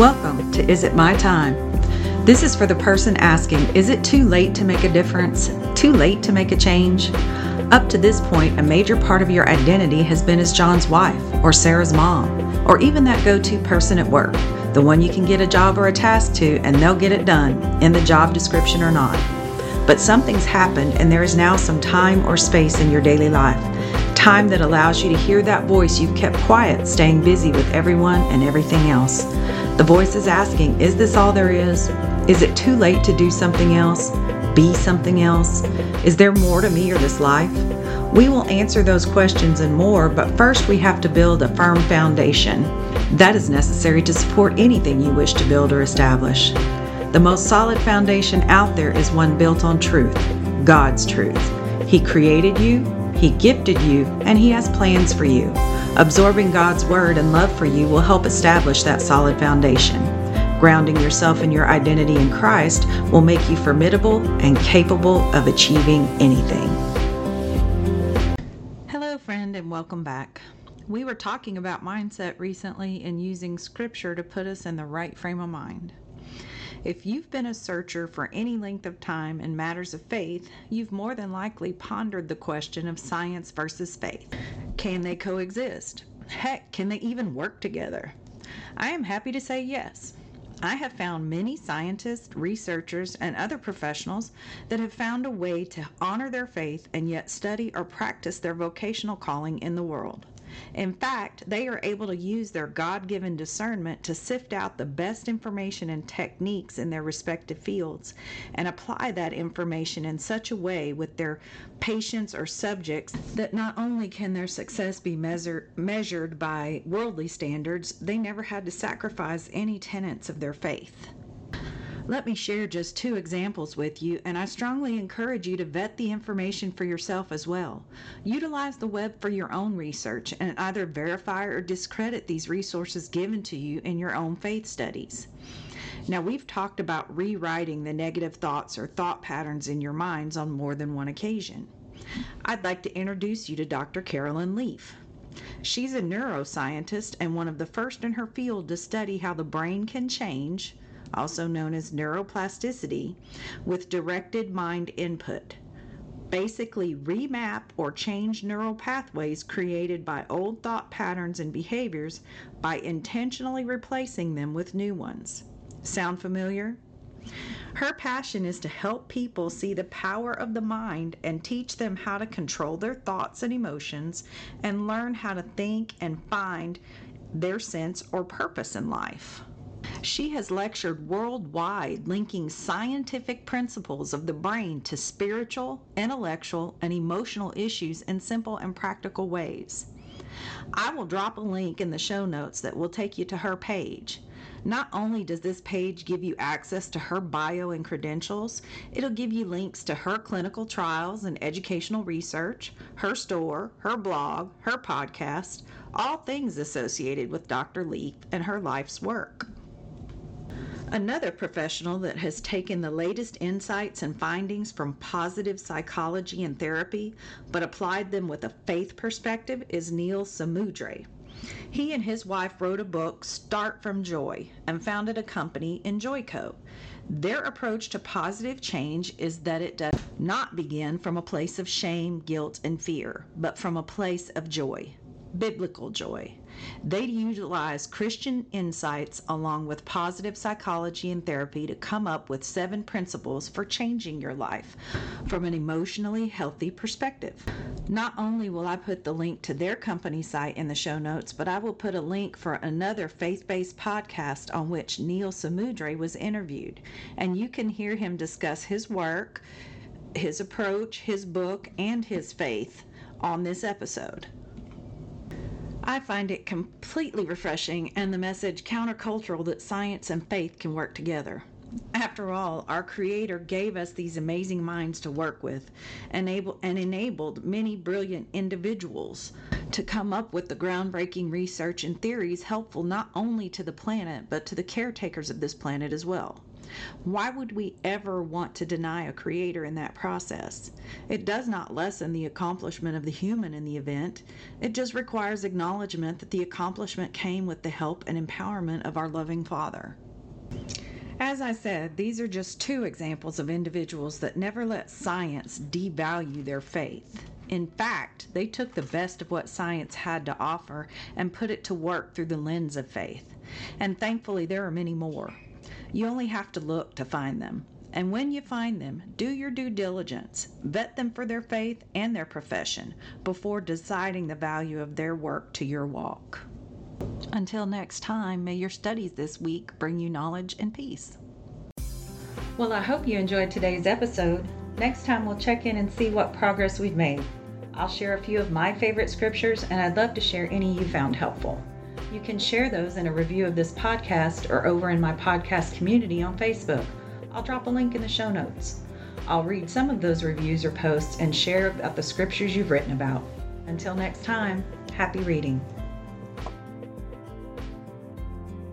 Welcome to Is It My Time? This is for the person asking Is it too late to make a difference? Too late to make a change? Up to this point, a major part of your identity has been as John's wife, or Sarah's mom, or even that go to person at work, the one you can get a job or a task to and they'll get it done, in the job description or not. But something's happened, and there is now some time or space in your daily life. Time that allows you to hear that voice you've kept quiet, staying busy with everyone and everything else. The voice is asking, Is this all there is? Is it too late to do something else? Be something else? Is there more to me or this life? We will answer those questions and more, but first we have to build a firm foundation. That is necessary to support anything you wish to build or establish. The most solid foundation out there is one built on truth God's truth. He created you, He gifted you, and He has plans for you. Absorbing God's word and love for you will help establish that solid foundation. Grounding yourself in your identity in Christ will make you formidable and capable of achieving anything. Hello, friend, and welcome back. We were talking about mindset recently and using scripture to put us in the right frame of mind. If you've been a searcher for any length of time in matters of faith, you've more than likely pondered the question of science versus faith. Can they coexist? Heck, can they even work together? I am happy to say yes. I have found many scientists, researchers, and other professionals that have found a way to honor their faith and yet study or practice their vocational calling in the world. In fact, they are able to use their God given discernment to sift out the best information and techniques in their respective fields and apply that information in such a way with their patients or subjects that not only can their success be measure, measured by worldly standards, they never had to sacrifice any tenets of their faith. Let me share just two examples with you, and I strongly encourage you to vet the information for yourself as well. Utilize the web for your own research and either verify or discredit these resources given to you in your own faith studies. Now, we've talked about rewriting the negative thoughts or thought patterns in your minds on more than one occasion. I'd like to introduce you to Dr. Carolyn Leaf. She's a neuroscientist and one of the first in her field to study how the brain can change also known as neuroplasticity, with directed mind input. Basically, remap or change neural pathways created by old thought patterns and behaviors by intentionally replacing them with new ones. Sound familiar? Her passion is to help people see the power of the mind and teach them how to control their thoughts and emotions and learn how to think and find their sense or purpose in life. She has lectured worldwide linking scientific principles of the brain to spiritual, intellectual, and emotional issues in simple and practical ways. I will drop a link in the show notes that will take you to her page. Not only does this page give you access to her bio and credentials, it'll give you links to her clinical trials and educational research, her store, her blog, her podcast, all things associated with Dr. Leaf and her life's work. Another professional that has taken the latest insights and findings from positive psychology and therapy, but applied them with a faith perspective, is Neal Samudre. He and his wife wrote a book, Start from Joy, and founded a company, Enjoyco. Their approach to positive change is that it does not begin from a place of shame, guilt, and fear, but from a place of joy, biblical joy. They utilize Christian insights along with positive psychology and therapy to come up with seven principles for changing your life from an emotionally healthy perspective. Not only will I put the link to their company site in the show notes, but I will put a link for another faith based podcast on which Neal Samudre was interviewed. And you can hear him discuss his work, his approach, his book, and his faith on this episode. I find it completely refreshing and the message countercultural that science and faith can work together. After all, our Creator gave us these amazing minds to work with and, and enabled many brilliant individuals to come up with the groundbreaking research and theories helpful not only to the planet but to the caretakers of this planet as well. Why would we ever want to deny a creator in that process? It does not lessen the accomplishment of the human in the event, it just requires acknowledgement that the accomplishment came with the help and empowerment of our loving Father. As I said, these are just two examples of individuals that never let science devalue their faith. In fact, they took the best of what science had to offer and put it to work through the lens of faith. And thankfully, there are many more. You only have to look to find them. And when you find them, do your due diligence. Vet them for their faith and their profession before deciding the value of their work to your walk. Until next time, may your studies this week bring you knowledge and peace. Well, I hope you enjoyed today's episode. Next time, we'll check in and see what progress we've made. I'll share a few of my favorite scriptures, and I'd love to share any you found helpful. You can share those in a review of this podcast or over in my podcast community on Facebook. I'll drop a link in the show notes. I'll read some of those reviews or posts and share about the scriptures you've written about. Until next time, happy reading.